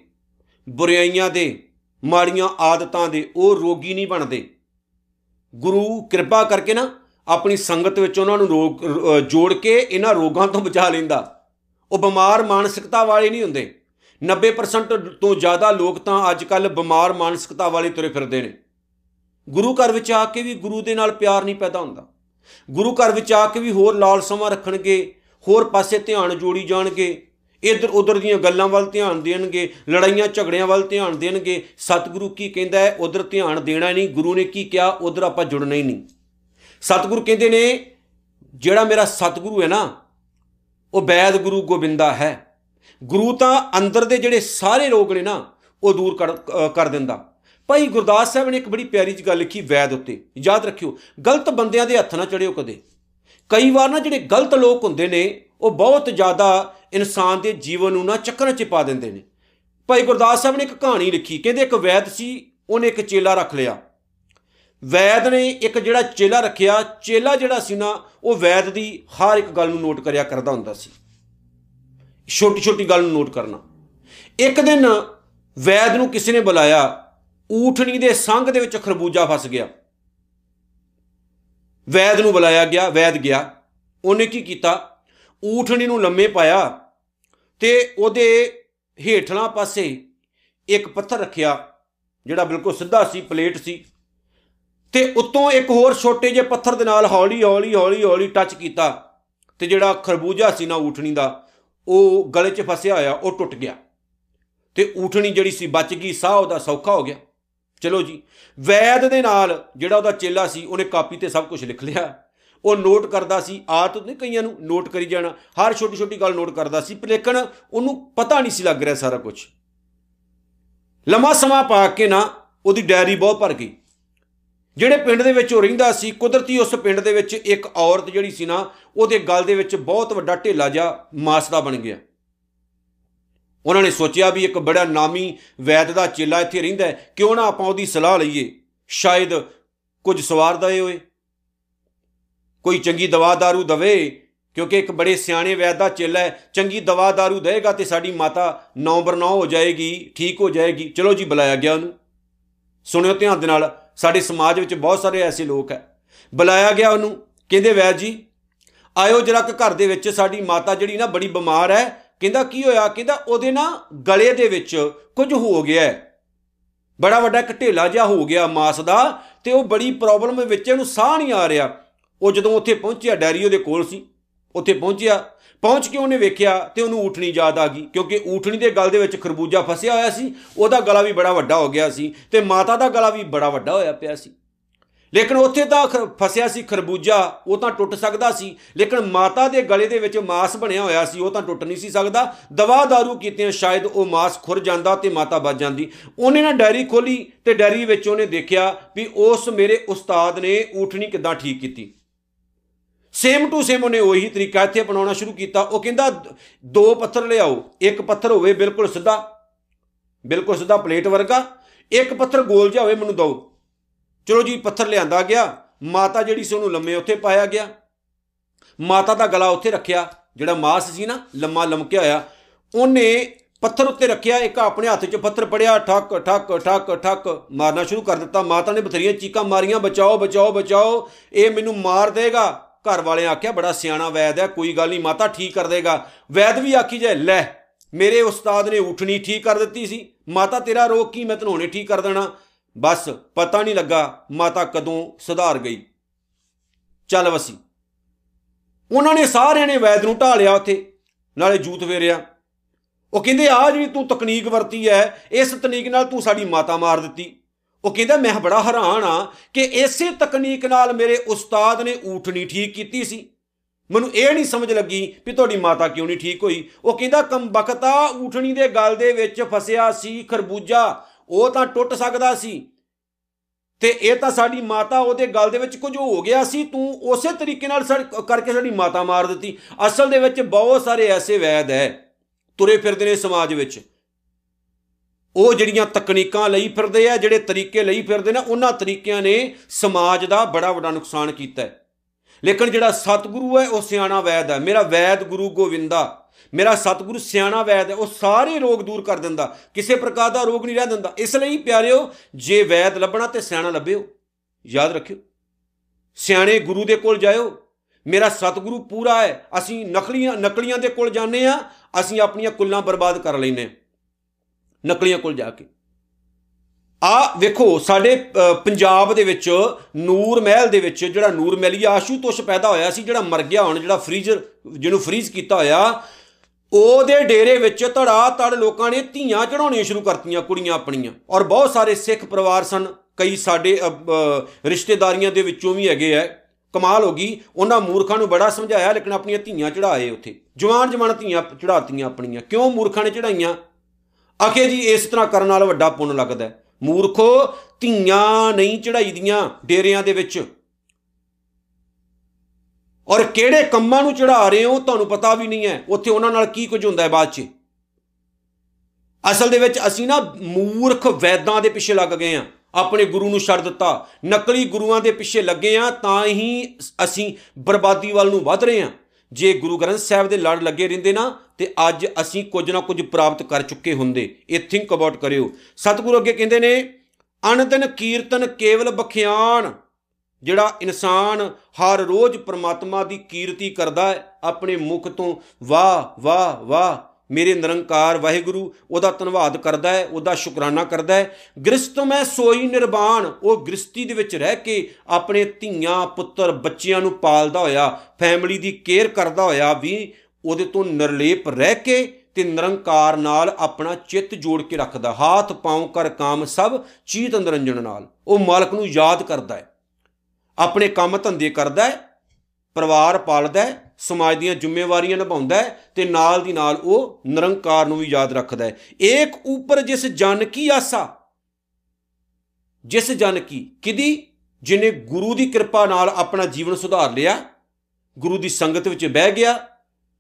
ਬੁਰਾਈਆਂ ਦੇ, ਮਾੜੀਆਂ ਆਦਤਾਂ ਦੇ, ਉਹ ਰੋਗੀ ਨਹੀਂ ਬਣਦੇ। ਗੁਰੂ ਕਿਰਪਾ ਕਰਕੇ ਨਾ, ਆਪਣੀ ਸੰਗਤ ਵਿੱਚ ਉਹਨਾਂ ਨੂੰ ਰੋਗ ਜੋੜ ਕੇ ਇਹਨਾਂ ਰੋਗਾਂ ਤੋਂ ਬਚਾ ਲੈਂਦਾ। ਉਹ ਬਿਮਾਰ ਮਾਨਸਿਕਤਾ ਵਾਲੇ ਨਹੀਂ ਹੁੰਦੇ। 90% ਤੋਂ ਜ਼ਿਆਦਾ ਲੋਕ ਤਾਂ ਅੱਜ ਕੱਲ ਬਿਮਾਰ ਮਾਨਸਿਕਤਾ ਵਾਲੇ ਤੁਰੇ ਫਿਰਦੇ ਨੇ। ਗੁਰੂ ਘਰ ਵਿੱਚ ਆ ਕੇ ਵੀ ਗੁਰੂ ਦੇ ਨਾਲ ਪਿਆਰ ਨਹੀਂ ਪੈਦਾ ਹੁੰਦਾ। ਗੁਰੂ ਘਰ ਵਿੱਚ ਆ ਕੇ ਵੀ ਹੋਰ ਲਾਲਸਾਵਾਂ ਰੱਖਣਗੇ, ਹੋਰ ਪਾਸੇ ਧਿਆਨ ਜੋੜੀ ਜਾਣਗੇ ਇਧਰ ਉਧਰ ਦੀਆਂ ਗੱਲਾਂ ਵੱਲ ਧਿਆਨ ਦੇਣਗੇ, ਲੜਾਈਆਂ ਝਗੜਿਆਂ ਵੱਲ ਧਿਆਨ ਦੇਣਗੇ। ਸਤਿਗੁਰੂ ਕੀ ਕਹਿੰਦਾ ਹੈ, ਉਧਰ ਧਿਆਨ ਦੇਣਾ ਨਹੀਂ, ਗੁਰੂ ਨੇ ਕੀ ਕਿਹਾ, ਉਧਰ ਆਪਾਂ ਜੁੜਨਾ ਹੀ ਨਹੀਂ। ਸਤਿਗੁਰੂ ਕਹਿੰਦੇ ਨੇ, ਜਿਹੜਾ ਮੇਰਾ ਸਤਿਗੁਰੂ ਹੈ ਨਾ, ਉਹ ਬੈਦ ਗੁਰੂ ਗੋਬਿੰਦਾ ਹੈ। ਗੁਰੂ ਤਾਂ ਅੰਦਰ ਦੇ ਜਿਹੜੇ ਸਾਰੇ ਰੋਗ ਨੇ ਨਾ, ਉਹ ਦੂਰ ਕਰ ਕਰ ਦਿੰਦਾ। ਭਾਈ ਗੁਰਦਾਸ ਸਾਹਿਬ ਨੇ ਇੱਕ ਬੜੀ ਪਿਆਰੀ ਜਿਹੀ ਗੱਲ ਲਿਖੀ ਵੈਦ ਉੱਤੇ। ਯਾਦ ਰੱਖਿਓ, ਗਲਤ ਬੰਦਿਆਂ ਦੇ ਹੱਥ ਨਾ ਚੜਿਓ ਕਦੇ। ਕਈ ਵਾਰ ਨਾ ਜਿਹੜੇ ਗਲਤ ਲੋਕ ਹੁੰਦੇ ਨੇ, ਉਹ ਬਹੁਤ ਜ਼ਿਆਦਾ ਇਨਸਾਨ ਦੇ ਜੀਵਨ ਨੂੰ ਨਾ ਚੱਕਰਾਂ 'ਚ ਪਾ ਦਿੰਦੇ ਨੇ। ਭਾਈ ਗੁਰਦਾਸ ਸਾਹਿਬ ਨੇ ਇੱਕ ਕਹਾਣੀ ਲਿਖੀ, ਕਹਿੰਦੇ ਇੱਕ ਵੈਦ ਸੀ, ਉਹਨੇ ਇੱਕ ਚੇਲਾ ਰੱਖ ਲਿਆ। ਵੈਦ ਨੇ ਇੱਕ ਜਿਹੜਾ ਚੇਲਾ ਰੱਖਿਆ, ਚੇਲਾ ਜਿਹੜਾ ਸੀ ਨਾ, ਉਹ ਵੈਦ ਦੀ ਹਰ ਇੱਕ ਗੱਲ ਨੂੰ ਨੋਟ ਕਰਿਆ ਕਰਦਾ ਹੁੰਦਾ ਸੀ। ਛੋਟੀ ਛੋਟੀ ਗੱਲ ਨੂੰ ਨੋਟ ਕਰਨਾ। ਇੱਕ ਦਿਨ ਵੈਦ ਨੂੰ ਕਿਸੇ ਨੇ ਬੁਲਾਇਆ, ਊਠਣੀ ਦੇ ਸੰਗ ਦੇ ਵਿੱਚ ਖਰਬੂਜਾ ਫਸ ਗਿਆ। ਵੈਦ ਨੂੰ ਬੁਲਾਇਆ ਗਿਆ, ਵੈਦ ਗਿਆ। ਉਹਨੇ ਕੀ ਕੀਤਾ? ਊਠਣੀ ਨੂੰ ਲੰਮੇ ਪਾਇਆ ਤੇ ਉਹਦੇ ਹੇਠਲਾ ਪਾਸੇ ਇੱਕ ਪੱਥਰ ਰੱਖਿਆ, ਜਿਹੜਾ ਬਿਲਕੁਲ ਸਿੱਧਾ ਸੀ, ਪਲੇਟ ਸੀ। ਤੇ ਉੱਤੋਂ ਇੱਕ ਹੋਰ ਛੋਟੇ ਜਿਹੇ ਪੱਥਰ ਦੇ ਨਾਲ ਹੌਲੀ ਹੌਲੀ ਹੌਲੀ ਹੌਲੀ ਟੱਚ ਕੀਤਾ ਤੇ ਜਿਹੜਾ ਖਰਬੂਜਾ ਸੀ ਨਾ ਊਠਣੀ ਦਾ ਉਹ ਗਲੇ 'ਚ ਫਸਿਆ ਹੋਇਆ, ਉਹ ਟੁੱਟ ਗਿਆ। ਤੇ ਊਠਣੀ ਜਿਹੜੀ ਸੀ ਬਚ ਗਈ, ਸਾਹ ਉਹਦਾ ਸੌਖਾ ਹੋ ਗਿਆ। ਚਲੋ ਜੀ, ਵੈਦ ਦੇ ਨਾਲ ਜਿਹੜਾ ਉਹਦਾ ਚੇਲਾ ਸੀ, ਉਹਨੇ ਕਾਪੀ ਤੇ ਸਭ ਕੁਝ ਲਿਖ ਲਿਆ। ਉਹ ਨੋਟ ਕਰਦਾ ਸੀ ਆਤ ਨਹੀਂ ਕਈਆਂ ਨੂੰ ਨੋਟ ਕਰੀ ਜਾਣਾ, ਹਰ ਛੋਟੀ ਛੋਟੀ ਗੱਲ ਨੋਟ ਕਰਦਾ ਸੀ ਲੇਕਿਨ ਉਹਨੂੰ ਪਤਾ ਨਹੀਂ ਸੀ ਲੱਗ ਰਿਹਾ ਸਾਰਾ ਕੁਝ ਲੰਮਾ ਸਮਾਂ ਪਾ ਕੇ ਨਾ ਉਹਦੀ ਡਾਇਰੀ ਬਹੁਤ ਭਰ ਗਈ। ਜਿਹੜੇ ਪਿੰਡ ਦੇ ਵਿੱਚ ਉਹ ਰਹਿੰਦਾ ਸੀ ਕੁਦਰਤੀ ਉਸ ਪਿੰਡ ਦੇ ਵਿੱਚ ਇੱਕ ਔਰਤ ਜਿਹੜੀ ਸੀ ਨਾ ਉਹਦੇ ਗਲ ਦੇ ਵਿੱਚ ਬਹੁਤ ਵੱਡਾ ਢੇਲਾ ਜਿਹਾ ਮਾਸ ਦਾ ਬਣ ਗਿਆ ਉਹਨਾਂ ਨੇ ਸੋਚਿਆ ਵੀ ਇੱਕ ਬੜਾ ਨਾਮੀ ਵੈਦ ਦਾ ਚੇਲਾ ਇੱਥੇ ਰਹਿੰਦਾ ਹੈ ਕਿਉਂ ਨਾ ਆਪਾਂ ਉਹਦੀ ਸਲਾਹ ਲਈਏ ਸ਼ਾਇਦ ਕੁਝ ਸਵਾਰ ਦਏ ਹੋਏ ਕੋਈ ਚੰਗੀ ਦਵਾ दारू ਦਵੇ ਕਿਉਂਕਿ ਇੱਕ ਬੜੇ ਸਿਆਣੇ ਵੈਦ ਦਾ ਚੇਲਾ ਹੈ ਚੰਗੀ ਦਵਾ दारू ਦੇਗਾ ਤੇ ਸਾਡੀ ਮਾਤਾ ਨੌਂਬਰ 9 ਹੋ ਜਾਏਗੀ ਠੀਕ ਹੋ ਜਾਏਗੀ ਚਲੋ ਜੀ ਬੁਲਾਇਆ ਗਿਆ ਉਹਨੂੰ ਸੁਣਿਓ ਧਿਆਨ ਦੇ ਨਾਲ ਸਾਡੇ ਸਮਾਜ ਵਿੱਚ ਬਹੁਤ ਸਾਰੇ ਐਸੇ ਲੋਕ ਹੈ। ਬੁਲਾਇਆ ਗਿਆ ਉਹਨੂੰ, ਕਹਿੰਦੇ, ਵੈਦ ਜੀ, ਆਇਓ ਜਰਾ ਕਿ ਘਰ ਦੇ ਵਿੱਚ ਸਾਡੀ ਮਾਤਾ ਜਿਹੜੀ ਨਾ ਬੜੀ ਬਿਮਾਰ ਹੈ। ਕਹਿੰਦਾ, ਕੀ ਹੋਇਆ? ਕਹਿੰਦਾ, ਉਹਦੇ ਨਾ ਗਲੇ ਦੇ ਵਿੱਚ ਕੁਝ ਹੋ ਗਿਆ ਬੜਾ ਵੱਡਾ ਇੱਕ ਢੇਲਾ ਜਿਹਾ ਹੋ ਗਿਆ ਮਾਸ ਦਾ ਤੇ ਉਹ ਬੜੀ ਪ੍ਰੋਬਲਮ ਵਿੱਚ ਇਹਨੂੰ ਸਾਹ ਨਹੀਂ ਆ ਰਿਹਾ। ਉਹ ਜਦੋਂ ਉੱਥੇ ਪਹੁੰਚਿਆ, ਡੈਰੀ ਉਹਦੇ ਕੋਲ ਸੀ। ਉੱਥੇ ਪਹੁੰਚਿਆ ਪਹੁੰਚ ਕੇ ਉਹਨੇ ਵੇਖਿਆ ਤੇ ਉਹਨੂੰ ਊਠਣੀ ਯਾਦ ਆ ਗਈ, ਕਿਉਂਕਿ ਊਠਣੀ ਦੇ ਗਲ ਦੇ ਵਿੱਚ ਖਰਬੂਜਾ ਫਸਿਆ ਹੋਇਆ ਸੀ, ਉਹਦਾ ਗਲਾ ਵੀ ਬੜਾ ਵੱਡਾ ਹੋ ਗਿਆ ਸੀ ਤੇ ਮਾਤਾ ਦਾ ਗਲਾ ਵੀ ਬੜਾ ਵੱਡਾ ਹੋਇਆ ਪਿਆ ਸੀ। ਲੇਕਿਨ ਉੱਥੇ ਤਾਂ ਫਸਿਆ ਸੀ ਖਰਬੂਜਾ, ਉਹ ਤਾਂ ਟੁੱਟ ਸਕਦਾ ਸੀ, ਲੇਕਿਨ ਮਾਤਾ ਦੇ ਗਲੇ ਦੇ ਵਿੱਚ ਮਾਸ ਬਣਿਆ ਹੋਇਆ ਸੀ, ਉਹ ਤਾਂ ਟੁੱਟ ਨਹੀਂ ਸੀ ਸਕਦਾ। ਦਵਾ दारू ਕੀਤੇ ਸ਼ਾਇਦ ਉਹ ਮਾਸ ਖੁਰ ਜਾਂਦਾ ਤੇ ਮਾਤਾ ਬਚ ਜਾਂਦੀ। ਉਹਨੇ ਨਾ ਡਾਇਰੀ ਖੋਲੀ ਤੇ ਡਾਇਰੀ ਵਿੱਚ ਉਹਨੇ ਦੇਖਿਆ ਵੀ ਉਸ ਮੇਰੇ ਉਸਤਾਦ ਨੇ ਊਠਣੀ ਕਿਦਾਂ ਠੀਕ ਕੀਤੀ। ਸੇਮ ਟੂ ਸੇਮ ਉਹਨੇ ਉਹੀ ਤਰੀਕਾ ਇੱਥੇ ਅਪਣਾਉਣਾ ਸ਼ੁਰੂ ਕੀਤਾ। ਉਹ ਕਹਿੰਦਾ, ਦੋ ਪੱਥਰ ਲਿਆਓ, ਇੱਕ ਪੱਥਰ ਹੋਵੇ ਬਿਲਕੁਲ ਸਿੱਧਾ ਬਿਲਕੁਲ ਸਿੱਧਾ ਪਲੇਟ ਵਰਗਾ, ਇੱਕ ਪੱਥਰ ਗੋਲ ਜਿਹਾ ਹੋਵੇ ਮੈਨੂੰ ਦਿਓ। ਚਲੋ ਜੀ, ਪੱਥਰ ਲਿਆਂਦਾ ਗਿਆ, ਮਾਤਾ ਜਿਹੜੀ ਸੀ ਉਹਨੂੰ ਲੰਮੇ ਉੱਥੇ ਪਾਇਆ ਗਿਆ। ਮਾਤਾ ਦਾ ਗਲਾ ਉੱਥੇ ਰੱਖਿਆ, ਜਿਹੜਾ ਮਾਸ ਸੀ ਨਾ, ਲੰਮਾ ਲਮਕਿਆ ਹੋਇਆ। ਉਹਨੇ ਪੱਥਰ ਉੱਤੇ ਰੱਖਿਆ, ਇੱਕ ਆਪਣੇ ਹੱਥ 'ਚ ਪੱਥਰ ਪੜਿਆ ਠੱਕ ਠੱਕ ਠੱਕ ਠੱਕ ਮਾਰਨਾ ਸ਼ੁਰੂ ਕਰ ਦਿੱਤਾ। ਮਾਤਾ ਨੇ ਬਥਰੀਆਂ ਚੀਕਾਂ ਮਾਰੀਆਂ, ਬਚਾਓ ਬਚਾਓ ਬਚਾਓ, ਇਹ ਮੈਨੂੰ ਮਾਰ ਦੇਗਾ। ਘਰ ਵਾਲੇ ਆਖਿਆ, ਬੜਾ ਸਿਆਣਾ ਵੈਦ ਹੈ, ਕੋਈ ਗੱਲ ਨਹੀਂ, ਮਾਤਾ ਠੀਕ ਕਰ ਦੇਗਾ। ਵੈਦ ਵੀ ਆਖੀ ਜਾਏ, ਲੈ, ਮੇਰੇ ਉਸਤਾਦ ਨੇ ਉਠਣੀ ਠੀਕ ਕਰ ਦਿੱਤੀ ਸੀ, ਮਾਤਾ ਤੇਰਾ ਰੋਗ ਕੀ, ਮੈਂ ਤੈਨੂੰ ਹੁਣੇ ਠੀਕ ਕਰ ਦੇਣਾ। ਬਸ, ਪਤਾ ਨਹੀਂ ਲੱਗਾ, ਮਾਤਾ ਕਦੋਂ ਸੁਧਾਰ ਗਈ। ਚੱਲ ਵਸੀ। ਉਹਨਾਂ ਨੇ ਸਾਰਿਆਂ ਨੇ ਵੈਦ ਨੂੰ ਢਾਲਿਆ ਉੱਥੇ, ਨਾਲੇ ਜੂਤ ਫੇਰਿਆ। ਉਹ ਕਹਿੰਦੇ ਆ ਜਿਹੜੀ ਤੂੰ ਤਕਨੀਕ ਵਰਤੀ ਹੈ, ਇਸ ਤਕਨੀਕ ਨਾਲ ਤੂੰ ਸਾਡੀ ਮਾਤਾ ਮਾਰ ਦਿੱਤੀ। ਉਹ ਕਹਿੰਦਾ, ਮੈਂ ਬੜਾ ਹੈਰਾਨ ਆ ਕਿ ਇਸੇ ਤਕਨੀਕ ਨਾਲ ਮੇਰੇ ਉਸਤਾਦ ਨੇ ਊਠਣੀ ਠੀਕ ਕੀਤੀ ਸੀ। ਮੈਨੂੰ ਇਹ ਨਹੀਂ ਸਮਝ ਲੱਗੀ ਵੀ ਤੁਹਾਡੀ ਮਾਤਾ ਕਿਉਂ ਨਹੀਂ ਠੀਕ ਹੋਈ। ਉਹ ਕਹਿੰਦਾ, ਕੰਬਖਤਾ ਊਠਣੀ ਦੇ ਗਲ ਦੇ ਵਿੱਚ ਫਸਿਆ ਸੀ, ਖਰਬੂਜਾ, ਉਹ ਤਾਂ ਟੁੱਟ ਸਕਦਾ ਸੀ। ਤੇ ਇਹ ਤਾਂ ਸਾਡੀ ਮਾਤਾ ਉਹਦੇ ਗਲ ਦੇ ਵਿੱਚ ਕੁਝ ਹੋ ਗਿਆ ਸੀ, ਤੂੰ ਉਸੇ ਤਰੀਕੇ ਨਾਲ ਕਰਕੇ ਸਾਡੀ ਮਾਤਾ ਮਾਰ ਦਿੱਤੀ। ਅਸਲ ਦੇ ਵਿੱਚ ਬਹੁਤ ਸਾਰੇ ਐਸੇ ਵੈਦ ਹੈ ਤੁਰੇ ਫਿਰਦੇ ਨੇ ਸਮਾਜ ਵਿੱਚ। ਉਹ ਜਿਹੜੀਆਂ ਤਕਨੀਕਾਂ ਲਈ ਫਿਰਦੇ ਆ, ਜਿਹੜੇ ਤਰੀਕੇ ਲਈ ਫਿਰਦੇ ਨੇ, ਉਹਨਾਂ ਤਰੀਕਿਆਂ ਨੇ ਸਮਾਜ ਦਾ ਬੜਾ ਵੱਡਾ ਨੁਕਸਾਨ ਕੀਤਾ ਹੈ। ਲੇਕਿਨ ਜਿਹੜਾ ਸਤਿਗੁਰੂ ਹੈ, ਉਹ ਸਿਆਣਾ ਵੈਦ ਹੈ। ਮੇਰਾ ਵੈਦ ਗੁਰੂ ਗੋਵਿੰਦਾ, ਮੇਰਾ ਸਤਿਗੁਰੂ ਸਿਆਣਾ ਵੈਦ ਹੈ, ਉਹ ਸਾਰੇ ਰੋਗ ਦੂਰ ਕਰ ਦਿੰਦਾ। ਕਿਸੇ ਪ੍ਰਕਾਰ ਦਾ ਰੋਗ ਨਹੀਂ ਰਹਿ ਦਿੰਦਾ। ਇਸ ਲਈ ਪਿਆਰਿਓ, ਜੇ ਵੈਦ ਲੱਭਣਾ ਤੇ ਸਿਆਣਾ ਲੱਭਿਓ। ਯਾਦ ਰੱਖਿਓ, ਸਿਆਣੇ ਗੁਰੂ ਦੇ ਕੋਲ ਜਾਇਓ। ਮੇਰਾ ਸਤਿਗੁਰੂ ਪੂਰਾ ਹੈ। ਅਸੀਂ ਨਕਲੀਆਂ ਨਕਲੀਆਂ ਦੇ ਕੋਲ ਜਾਂਦੇ ਆ ਅਸੀਂ ਆਪਣੀਆਂ ਕੁੱਲਾਂ ਬਰਬਾਦ ਕਰ ਲੈਨੇ ਨਕਲੀਆਂ ਕੋਲ ਜਾ ਕੇ। ਆ ਵੇਖੋ, ਸਾਡੇ ਪੰਜਾਬ ਦੇ ਵਿੱਚ, ਨੂਰ ਮਹਿਲ ਦੇ ਵਿੱਚ ਜਿਹੜਾ ਨੂਰ ਮਹਿਲੀਆ ਆਸ਼ੂਤੋਸ਼ ਪੈਦਾ ਹੋਇਆ ਸੀ, ਜਿਹੜਾ ਮਰ ਗਿਆ ਹੁਣ, ਜਿਹੜਾ ਫ੍ਰੀਜ਼ਰ, ਜਿਹਨੂੰ ਫ੍ਰੀਜ਼ ਕੀਤਾ ਹੋਇਆ, ਉਹਦੇ ਡੇਰੇ ਵਿੱਚ ਧੜਾ ਧੜ ਲੋਕਾਂ ਨੇ ਧੀਆਂ ਚੜਾਉਣੀਆਂ ਸ਼ੁਰੂ ਕਰਤੀਆਂ, ਕੁੜੀਆਂ ਆਪਣੀਆਂ। ਔਰ ਬਹੁਤ ਸਾਰੇ ਸਿੱਖ ਪਰਿਵਾਰ ਸਨ, ਕਈ ਸਾਡੇ ਰਿਸ਼ਤੇਦਾਰੀਆਂ ਦੇ ਵਿੱਚੋਂ ਵੀ ਹੈਗੇ ਐ ਕਮਾਲ ਹੋ ਗਈ, ਉਹਨਾਂ ਮੂਰਖਾਂ ਨੂੰ ਬੜਾ ਸਮਝਾਇਆ, ਲੇਕਿਨ ਆਪਣੀਆਂ ਧੀਆਂ ਚੜਾਏ ਉੱਥੇ। ਜਵਾਨ ਜਵਾਨ ਧੀਆਂ ਚੜਾਤੀਆਂ ਆਪਣੀਆਂ। ਕਿਉਂ ਮੂਰਖਾਂ ਨੇ ਚੜਾਈਆਂ ਆਖੇ ਜੀ, ਇਸ ਤਰ੍ਹਾਂ ਕਰਨ ਨਾਲ ਵੱਡਾ ਪੁੰਨ ਲੱਗਦਾ ਮੂਰਖੋ, ਧੀਆਂ ਨਹੀਂ ਚੜਾਈਦੀਆਂ ਡੇਰਿਆਂ ਦੇ ਵਿੱਚ। ਔਰ ਕਿਹੜੇ ਕੰਮਾਂ ਨੂੰ ਚੜਾ ਰਹੇ ਹੋ, ਤੁਹਾਨੂੰ ਪਤਾ ਵੀ ਨਹੀਂ ਹੈ। ਉੱਥੇ ਉਹਨਾਂ ਨਾਲ ਕੀ ਕੁਝ ਹੁੰਦਾ ਹੈ ਬਾਅਦ 'ਚ? ਅਸਲ ਦੇ ਵਿੱਚ ਅਸੀਂ ਨਾ ਮੂਰਖ ਵੈਦਾਂ ਦੇ ਪਿੱਛੇ ਲੱਗ ਗਏ ਆ ਆਪਣੇ ਗੁਰੂ ਨੂੰ ਛੱਡ ਦਿੱਤਾ। ਨਕਲੀ ਗੁਰੂਆਂ ਦੇ ਪਿੱਛੇ ਲੱਗੇ ਆ ਤਾਂ ਹੀ ਅਸੀਂ ਬਰਬਾਦੀ ਵੱਲ ਨੂੰ ਵੱਧ ਰਹੇ ਆ ਜੇ ਗੁਰੂ ਗ੍ਰੰਥ ਸਾਹਿਬ ਦੇ ਲੜ ਲੱਗੇ ਰਹਿੰਦੇ ਨਾ ਤੇ ਅੱਜ ਅਸੀਂ ਕੁਝ ਨਾ ਕੁਝ ਪ੍ਰਾਪਤ ਕਰ ਚੁੱਕੇ ਹੁੰਦੇ। ਇਹ ਥਿੰਕ ਅਬਾਊਟ ਕਰਿਓ। ਸਤਿਗੁਰੂ ਅੱਗੇ ਕਹਿੰਦੇ ਨੇ ਅਨੰਦਨ ਕੀਰਤਨ ਕੇਵਲ ਬਖਿਆਨ, ਜਿਹੜਾ ਇਨਸਾਨ ਹਰ ਰੋਜ਼ ਪ੍ਰਮਾਤਮਾ ਦੀ ਕੀਰਤੀ ਕਰਦਾ ਹੈ, ਆਪਣੇ ਮੁਖ ਤੋਂ ਵਾਹ ਵਾਹ ਵਾਹ, ਮੇਰੇ ਨਿਰੰਕਾਰ ਵਾਹਿਗੁਰੂ, ਉਹਦਾ ਧੰਨਵਾਦ ਕਰਦਾ ਹੈ, ਉਹਦਾ ਸ਼ੁਕਰਾਨਾ ਕਰਦਾ ਹੈ। ਗ੍ਰਸਤ ਮੈਂ ਸੋਈ ਨਿਰਵਾਣ ਉਹ ਗ੍ਰਸਤੀ ਦੇ ਵਿੱਚ ਰਹਿ ਕੇ ਆਪਣੇ ਧੀਆਂ, ਪੁੱਤਰ, ਬੱਚਿਆਂ ਨੂੰ ਪਾਲਦਾ ਹੋਇਆ ਫੈਮਿਲੀ ਦੀ ਕੇਅਰ ਕਰਦਾ ਹੋਇਆ ਵੀ ਉਹਦੇ ਤੋਂ ਨਿਰਲੇਪ ਰਹਿ ਕੇ ਤੇ ਨਿਰੰਕਾਰ ਨਾਲ ਆਪਣਾ ਚਿੱਤ ਜੋੜ ਕੇ ਰੱਖਦਾ, ਹੱਥ, ਪਾਉ ਕਰ ਕਾਮ, ਸਭ ਚੀਤ ਨਿਰੰਜਨ ਨਾਲ। ਉਹ ਮਾਲਕ ਨੂੰ ਯਾਦ ਕਰਦਾ ਹੈ। ਆਪਣੇ ਕੰਮ ਧੰਦੇ ਕਰਦਾ ਹੈ, ਪਰਿਵਾਰ ਪਾਲਦਾ ਹੈ, ਸਮਾਜ ਦੀਆਂ ਜ਼ਿੰਮੇਵਾਰੀਆਂ ਨਿਭਾਉਂਦਾ ਹੈ ਤੇ ਨਾਲ ਦੀ ਨਾਲ ਉਹ ਨਿਰੰਕਾਰ ਨੂੰ ਵੀ ਯਾਦ ਰੱਖਦਾ ਹੈ। ਏਕ ਉਪਰ ਜਿਸ ਜਨ ਕੀ ਆਸਾ, ਜਿਸ ਜਨ ਕੀ, ਕਿਦੀ ਜਿਨੇ ਗੁਰੂ ਦੀ ਕਿਰਪਾ ਨਾਲ ਆਪਣਾ ਜੀਵਨ ਸੁਧਾਰ ਲਿਆ, ਗੁਰੂ ਦੀ ਸੰਗਤ ਵਿੱਚ ਬਹਿ ਗਿਆ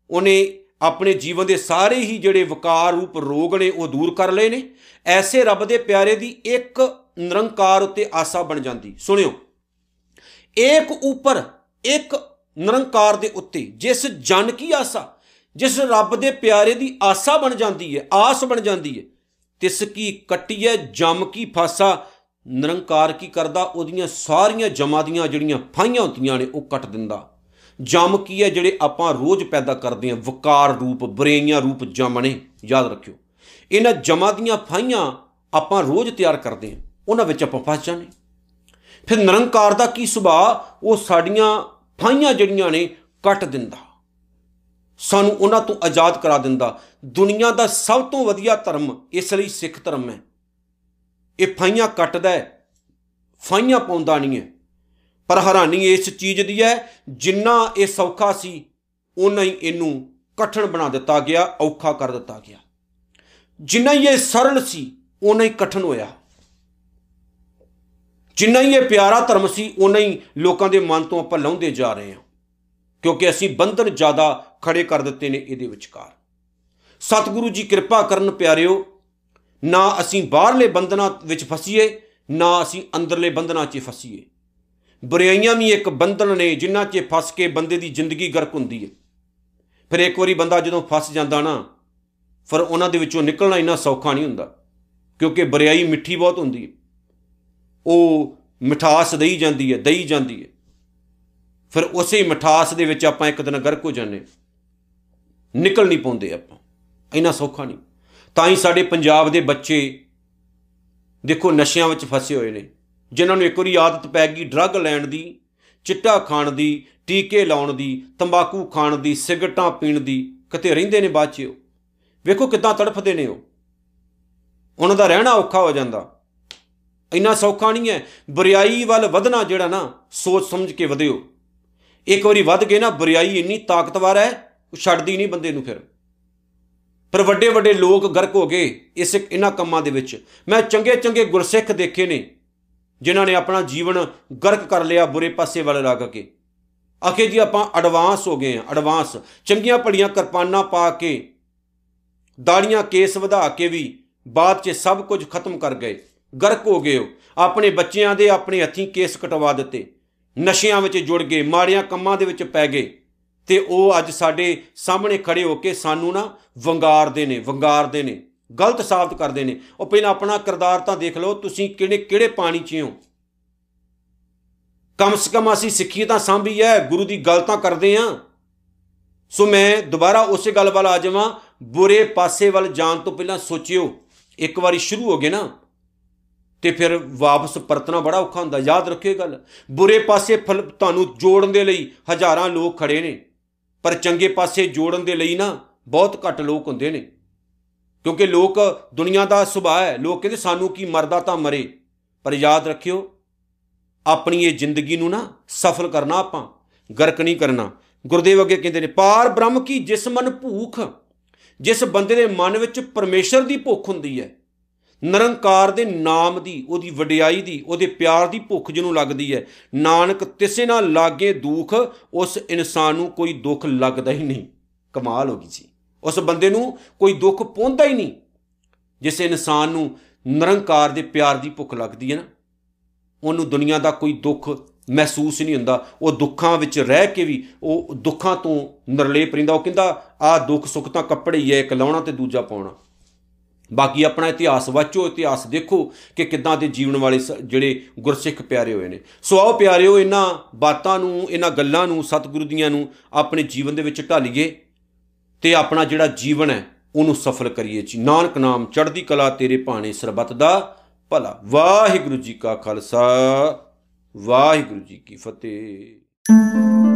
ਉਹਨੇ ਆਪਣੇ ਜੀਵਨ ਦੇ ਸਾਰੇ ਹੀ ਜਿਹੜੇ ਵਿਕਾਰ ਰੂਪ ਰੋਗ ਨੇ, ਉਹ ਦੂਰ ਕਰ ਲਏ ਨੇ। ਐਸੇ ਰੱਬ ਦੇ ਪਿਆਰੇ ਦੀ ਇੱਕ ਨਿਰੰਕਾਰ ਉੱਤੇ ਆਸਾ ਬਣ ਜਾਂਦੀ। ਸੁਣਿਓ। ਏਕ ਉਪਰ, ਇੱਕ ਨਿਰੰਕਾਰ ਦੇ ਉੱਤੇ, ਜਿਸ ਜਨ ਕੀ ਆਸਾ, ਜਿਸ ਰੱਬ ਦੇ ਪਿਆਰੇ ਦੀ ਆਸਾ ਬਣ ਜਾਂਦੀ ਹੈ, ਆਸ ਬਣ ਜਾਂਦੀ ਹੈ, ਤਿਸ ਕੀ ਕਟਿਐ, ਜਮ ਕੀ ਫਾਸਾ, ਨਿਰੰਕਾਰ ਕੀ ਕਰਦਾ, ਉਹਦੀਆਂ ਸਾਰੀਆਂ ਜਮਾਂ ਦੀਆਂ ਜਿਹੜੀਆਂ ਫਾਈਆਂ ਹੁੰਦੀਆਂ ਨੇ, ਉਹ ਕੱਟ ਦਿੰਦਾ। ਜਮ ਕੀ ਹੈ ਜਿਹੜੇ ਆਪਾਂ ਰੋਜ਼ ਪੈਦਾ ਕਰਦੇ ਹਾਂ? ਵਕਾਰ ਰੂਪ, ਬਰੇਈਆਂ ਰੂਪ ਜਮ ਨੇ ਯਾਦ ਰੱਖਿਓ। ਇਹਨਾਂ ਜਮਾਂ ਦੀਆਂ ਫਾਈਆਂ ਆਪਾਂ ਰੋਜ਼ ਤਿਆਰ ਕਰਦੇ ਹਾਂ। ਉਹਨਾਂ ਵਿੱਚ ਆਪਾਂ ਫਸ ਜਾਂਦੇ ਫਿਰ ਨਿਰੰਕਾਰ ਦਾ ਕੀ ਸੁਭਾਅ? ਉਹ ਸਾਡੀਆਂ ਫਾਈਆਂ ਜਿਹੜੀਆਂ ਨੇ ਕੱਟ ਦਿੰਦਾ। ਸਾਨੂੰ ਉਹਨਾਂ ਤੋਂ ਆਜ਼ਾਦ ਕਰਾ ਦਿੰਦਾ। ਦੁਨੀਆ ਦਾ ਸਭ ਤੋਂ ਵਧੀਆ ਧਰਮ ਇਸ ਲਈ ਸਿੱਖ ਧਰਮ ਹੈ। ਇਹ ਫਾਈਆਂ ਕੱਟਦਾ ਹੈ। ਫਾਈਆਂ ਪਾਉਂਦਾ ਨਹੀਂ ਹੈ। ਪਰ ਹੈਰਾਨੀ ਇਸ ਚੀਜ਼ ਦੀ ਹੈ, ਜਿੰਨਾ ਇਹ ਸੌਖਾ ਸੀ ਉਨਾ ਹੀ ਇਹਨੂੰ ਕਠਨ ਬਣਾ ਦਿੱਤਾ ਗਿਆ, ਔਖਾ ਕਰ ਦਿੱਤਾ ਗਿਆ। ਜਿੰਨਾ ਹੀ ਇਹ ਸਰਲ ਸੀ ਉਨਾ ਹੀ ਕਠਨ ਹੋਇਆ। ਜਿੰਨਾ ਹੀ ਇਹ ਪਿਆਰਾ ਧਰਮ ਸੀ ਉਨਾ ਹੀ ਲੋਕਾਂ ਦੇ ਮਨ ਤੋਂ ਆਪਾਂ ਲਾਉਂਦੇ ਜਾ ਰਹੇ ਹਾਂ। ਕਿਉਂਕਿ ਅਸੀਂ ਬੰਧਨ ਜ਼ਿਆਦਾ ਖੜੇ ਕਰ ਦਿੱਤੇ ਨੇ ਇਹਦੇ ਵਿਚਕਾਰ। ਸਤਿਗੁਰੂ ਜੀ ਕਿਰਪਾ ਕਰਨ ਪਿਆਰਿਓ, ਨਾ ਅਸੀਂ ਬਾਹਰਲੇ ਬੰਧਨਾਂ ਵਿੱਚ ਫਸੀਏ, ਨਾ ਅਸੀਂ ਅੰਦਰਲੇ ਬੰਧਨਾਂ 'ਚ ਫਸੀਏ। ਬੁਰਾਈਆਂ ਵੀ ਇੱਕ ਬੰਧਨ ਨੇ, ਜਿਨ੍ਹਾਂ 'ਚ ਫਸ ਕੇ ਬੰਦੇ ਦੀ ਜ਼ਿੰਦਗੀ ਗਰਕ ਹੁੰਦੀ ਹੈ। ਫਿਰ ਇੱਕ ਵਾਰੀ ਬੰਦਾ ਜਦੋਂ ਫਸ ਜਾਂਦਾ ਨਾ, ਫਿਰ ਉਹਨਾਂ ਦੇ ਵਿੱਚੋਂ ਨਿਕਲਣਾ ਇੰਨਾ ਸੌਖਾ ਨਹੀਂ ਹੁੰਦਾ, ਕਿਉਂਕਿ ਬੁਰਾਈ ਮਿੱਠੀ ਬਹੁਤ ਹੁੰਦੀ ਹੈ। ਉਹ ਮਿਠਾਸ ਦਈ ਜਾਂਦੀ ਹੈ, ਦਈ ਜਾਂਦੀ ਹੈ। ਫਿਰ ਉਸੇ ਮਿਠਾਸ ਦੇ ਵਿੱਚ ਆਪਾਂ ਇੱਕ ਦਿਨ ਗਰਕ ਹੋ ਜਾਂਦੇ ਨਿਕਲ ਨਹੀਂ ਪਾਉਂਦੇ ਆਪਾਂ, ਇੰਨਾ ਸੌਖਾ ਨਹੀਂ। ਤਾਂ ਹੀ ਸਾਡੇ ਪੰਜਾਬ ਦੇ ਬੱਚੇ ਦੇਖੋ ਨਸ਼ਿਆਂ ਵਿੱਚ ਫਸੇ ਹੋਏ ਨੇ। ਜਿਨ੍ਹਾਂ ਨੂੰ ਇੱਕ ਵਾਰੀ ਆਦਤ ਪੈ ਗਈ ਡਰੱਗ ਲੈਣ ਦੀ, ਚਿੱਟਾ ਖਾਣ ਦੀ, ਟੀਕੇ ਲਾਉਣ ਦੀ, ਤੰਬਾਕੂ ਖਾਣ ਦੀ, ਸਿਗਰਟਾਂ ਪੀਣ ਦੀ, ਕਿਤੇ ਰਹਿੰਦੇ ਨੇ ਬਾਅਦ 'ਚ ਉਹ। ਵੇਖੋ ਕਿਦਾਂ ਤੜਫਦੇ ਨੇ ਉਹ। ਉਹਨਾਂ ਦਾ ਰਹਿਣਾ ਔਖਾ ਹੋ ਜਾਂਦਾ। ਇੰਨਾ ਸੌਖਾ ਨਹੀਂ ਹੈ। ਬੁਰਾਈ ਵੱਲ ਵਧਣਾ ਜਿਹੜਾ ਨਾ, ਸੋਚ ਸਮਝ ਕੇ ਵਧਿਓ। ਇੱਕ ਵਾਰੀ ਵੱਧ ਗਏ ਨਾ, ਬੁਰਾਈ ਇੰਨੀ ਤਾਕਤਵਰ ਹੈ, ਉਹ ਛੱਡਦੀ ਨਹੀਂ ਬੰਦੇ ਨੂੰ ਫਿਰ। ਪਰ ਵੱਡੇ ਵੱਡੇ ਲੋਕ ਗਰਕ ਹੋ ਗਏ ਇਸ ਇਹਨਾਂ ਕੰਮਾਂ ਦੇ ਵਿੱਚ। ਮੈਂ ਚੰਗੇ ਚੰਗੇ ਗੁਰਸਿੱਖ ਦੇਖੇ ਨੇ। ਜਿਨ੍ਹਾਂ ਨੇ ਆਪਣਾ ਜੀਵਨ ਗਰਕ ਕਰ ਲਿਆ ਬੁਰੇ ਪਾਸੇ ਵੱਲ ਲੱਗ ਕੇ। ਆਖੇ ਜੀ ਆਪਾਂ ਐਡਵਾਂਸ ਹੋ ਗਏ ਆ ਐਡਵਾਂਸ ਚੰਗੀਆਂ ਪੜੀਆਂ ਕਿਰਪਾਨਾਂ ਪਾ ਕੇ, ਦਾੜੀਆਂ ਕੇਸ ਵਧਾ ਕੇ ਵੀ ਬਾਅਦ 'ਚ ਸਭ ਕੁਝ ਖਤਮ ਕਰ ਗਏ। ਗਰਕ ਹੋ ਗਏ ਹੋ। ਆਪਣੇ ਬੱਚਿਆਂ ਦੇ ਆਪਣੇ ਹੱਥੀਂ ਕੇਸ ਕਟਵਾ ਦਿੱਤੇ। ਨਸ਼ਿਆਂ ਵਿੱਚ ਜੁੜ ਗਏ, ਮਾੜੀਆਂ ਕੰਮਾਂ ਦੇ ਵਿੱਚ ਪੈ ਗਏ। ਤੇ ਉਹ ਅੱਜ ਸਾਡੇ ਸਾਹਮਣੇ ਖੜੇ ਹੋ ਕੇ ਸਾਨੂੰ ਨਾ ਵੰਗਾਰਦੇ ਨੇ ਵੰਗਾਰਦੇ ਨੇ। ਗਲਤ ਸਾਬਤ ਕਰਦੇ ਨੇ। ਉਹ ਪਹਿਲਾਂ ਆਪਣਾ ਕਿਰਦਾਰ ਤਾਂ ਦੇਖ ਲਓ, ਤੁਸੀਂ ਕਿਹੜੇ ਕਿਹੜੇ ਪਾਣੀ 'ਚ ਹੋ। ਕਮ ਸ ਕਮ ਅਸੀਂ ਸਿੱਖੀ ਤਾਂ ਸਾਂਭੀ ਹੈ ਗੁਰੂ ਦੀ ਗੱਲ ਤਾਂ ਕਰਦੇ ਆ। ਸੋ ਮੈਂ ਦੁਬਾਰਾ ਉਸੇ ਗੱਲ ਵੱਲ ਆ ਜਾਵਾਂ। ਬੁਰੇ ਪਾਸੇ ਵੱਲ ਜਾਣ ਤੋਂ ਪਹਿਲਾਂ ਸੋਚਿਓ। ਇੱਕ ਵਾਰੀ ਸ਼ੁਰੂ ਹੋ ਗਏ ਨਾ, ਤੇ ਫਿਰ ਵਾਪਸ ਪਰਤਣਾ ਬੜਾ ਔਖਾ ਹੁੰਦਾ। ਯਾਦ ਰੱਖਿਓ ਇਹ ਗੱਲ। ਬੁਰੇ ਪਾਸੇ ਫਲ, ਤੁਹਾਨੂੰ ਜੋੜਨ ਦੇ ਲਈ ਹਜ਼ਾਰਾਂ ਲੋਕ ਖੜੇ ਨੇ। ਪਰ ਚੰਗੇ ਪਾਸੇ ਜੋੜਨ ਦੇ ਲਈ ਨਾ ਬਹੁਤ ਘੱਟ ਲੋਕ ਹੁੰਦੇ ਨੇ। ਕਿਉਂਕਿ ਲੋਕ ਦੁਨੀਆ ਦਾ ਸੁਭਾਅ ਹੈ, ਲੋਕ ਕਹਿੰਦੇ ਸਾਨੂੰ ਕੀ ਮਰਦਾ ਤਾਂ ਮਰੇ। ਪਰ ਯਾਦ ਰੱਖਿਓ, ਆਪਣੀ ਇਹ ਜ਼ਿੰਦਗੀ ਨੂੰ ਨਾ ਸਫਲ ਕਰਨਾ ਆਪਾਂ, ਗਰਕ ਨਹੀਂ ਕਰਨਾ। ਗੁਰਦੇਵ ਅੱਗੇ ਕਹਿੰਦੇ ਨੇ, ਪਾਰ ਬ੍ਰਹਮ ਕੀ ਜਿਸ ਮਨ ਭੂਖ, ਜਿਸ ਬੰਦੇ ਦੇ ਮਨ ਵਿੱਚ ਪਰਮੇਸ਼ਰ ਦੀ ਭੁੱਖ ਹੁੰਦੀ ਹੈ, ਨਿਰੰਕਾਰ ਦੇ ਨਾਮ ਦੀ, ਉਹਦੀ ਵਡਿਆਈ ਦੀ, ਉਹਦੇ ਪਿਆਰ ਦੀ ਭੁੱਖ ਜਿਹਨੂੰ ਲੱਗਦੀ ਹੈ, ਨਾਨਕ ਤਿਸੇ ਨਾਲ ਲਾਗੇ ਦੁੱਖ, ਉਸ ਇਨਸਾਨ ਨੂੰ ਕੋਈ ਦੁੱਖ ਲੱਗਦਾ ਹੀ ਨਹੀਂ। ਕਮਾਲ ਹੋ ਗਈ ਜੀ। ਉਸ ਬੰਦੇ ਨੂੰ ਕੋਈ ਦੁੱਖ ਪਹੁੰਚਦਾ ਹੀ ਨਹੀਂ, ਜਿਸ ਇਨਸਾਨ ਨੂੰ ਨਿਰੰਕਾਰ ਦੇ ਪਿਆਰ ਦੀ ਭੁੱਖ ਲੱਗਦੀ ਹੈ ਨਾ, ਉਹਨੂੰ ਦੁਨੀਆ ਦਾ ਕੋਈ ਦੁੱਖ ਮਹਿਸੂਸ ਹੀ ਨਹੀਂ ਹੁੰਦਾ, ਉਹ ਦੁੱਖਾਂ ਵਿੱਚ ਰਹਿ ਕੇ ਵੀ ਉਹ ਦੁੱਖਾਂ ਤੋਂ ਨਿਰਲੇਪ ਰਹਿੰਦਾ, ਉਹ ਕਹਿੰਦਾ ਆਹ ਦੁੱਖ ਸੁੱਖ ਤਾਂ ਕੱਪੜੇ ਹੀ ਹੈ, ਇੱਕ ਲਾਉਣਾ ਤੇ ਦੂਜਾ ਪਾਉਣਾ। ਬਾਕੀ ਆਪਣਾ ਇਤਿਹਾਸ ਵਾਚੋ, ਇਤਿਹਾਸ ਦੇਖੋ ਕਿ ਕਿੱਦਾਂ ਦੇ ਜੀਵਨ ਵਾਲੇ ਸ- ਜਿਹੜੇ ਗੁਰਸਿੱਖ ਪਿਆਰੇ ਹੋਏ ਨੇ। ਸੋ ਆਓ ਪਿਆਰਿਓ ਇਹਨਾਂ ਬਾਤਾਂ ਨੂੰ ਇਹਨਾਂ ਗੱਲਾਂ ਨੂੰ, ਸਤਿਗੁਰੂ ਦੀਆਂ ਨੂੰ ਆਪਣੇ ਜੀਵਨ ਦੇ ਵਿੱਚ ਢਾਲੀਏ। ਤੇ ਆਪਣਾ ਜਿਹੜਾ ਜੀਵਨ ਹੈ, ਉਹਨੂੰ ਸਫਲ ਕਰੀਏ ਜੀ। ਨਾਨਕ ਨਾਮ ਚੜ੍ਹਦੀ ਕਲਾ ਤੇਰੇ ਭਾਣੇ ਸਰਬੱਤ ਦਾ ਭਲਾ। ਵਾਹਿਗੁਰੂ ਜੀ ਕਾ ਖਾਲਸਾ, ਵਾਹਿਗੁਰੂ ਜੀ ਕੀ ਫਤਿਹ।